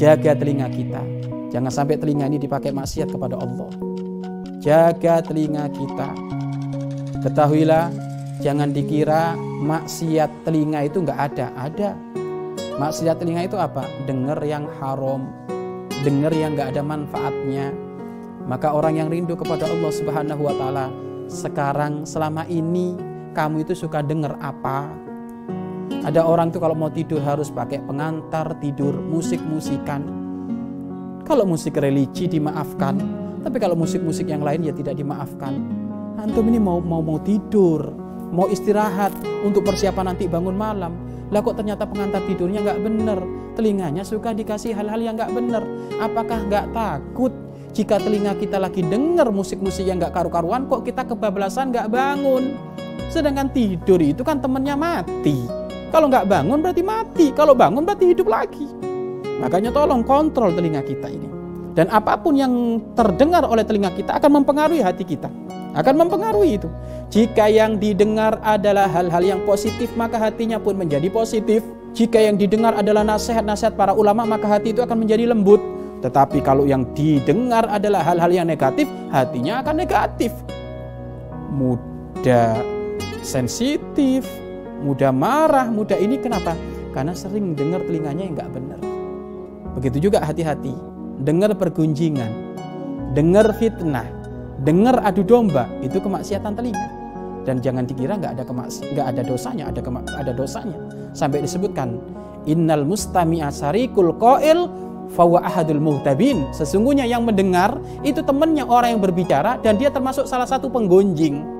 Jaga telinga kita. Jangan sampai telinga ini dipakai maksiat kepada Allah. Jaga telinga kita. Ketahuilah, jangan dikira maksiat telinga itu nggak ada. Ada. Maksiat telinga itu apa? Dengar yang haram, dengar yang nggak ada manfaatnya. Maka orang yang rindu kepada Allah Subhanahu wa taala sekarang selama ini kamu itu suka dengar apa? Ada orang tuh kalau mau tidur harus pakai pengantar tidur, musik-musikan. Kalau musik religi dimaafkan, tapi kalau musik-musik yang lain ya tidak dimaafkan. Antum ini mau mau mau tidur, mau istirahat untuk persiapan nanti bangun malam. Lah kok ternyata pengantar tidurnya nggak bener, telinganya suka dikasih hal-hal yang nggak bener. Apakah nggak takut jika telinga kita lagi dengar musik-musik yang nggak karu-karuan, kok kita kebablasan nggak bangun? Sedangkan tidur itu kan temennya mati. Kalau nggak bangun berarti mati. Kalau bangun berarti hidup lagi. Makanya tolong kontrol telinga kita ini. Dan apa pun yang terdengar oleh telinga kita akan mempengaruhi hati kita. Akan mempengaruhi itu. Jika yang didengar adalah hal-hal yang positif, maka hatinya pun menjadi positif. Jika yang didengar adalah nasihat-nasihat para ulama, maka hati itu akan menjadi lembut. Tetapi kalau yang didengar adalah hal-hal yang negatif, hatinya akan negatif. Mudah sensitif, mudah marah, mudah ini kenapa? Karena sering dengar telinganya yang nggak benar. Begitu juga hati-hati, dengar pergunjingan, dengar fitnah, dengar adu domba, itu kemaksiatan telinga. Dan jangan dikira nggak ada kemaks nggak ada dosanya, ada ada dosanya. Sampai disebutkan innal mustami asarikul qail fawa ahadul muhtabin. Sesungguhnya yang mendengar itu temannya orang yang berbicara dan dia termasuk salah satu penggonjing.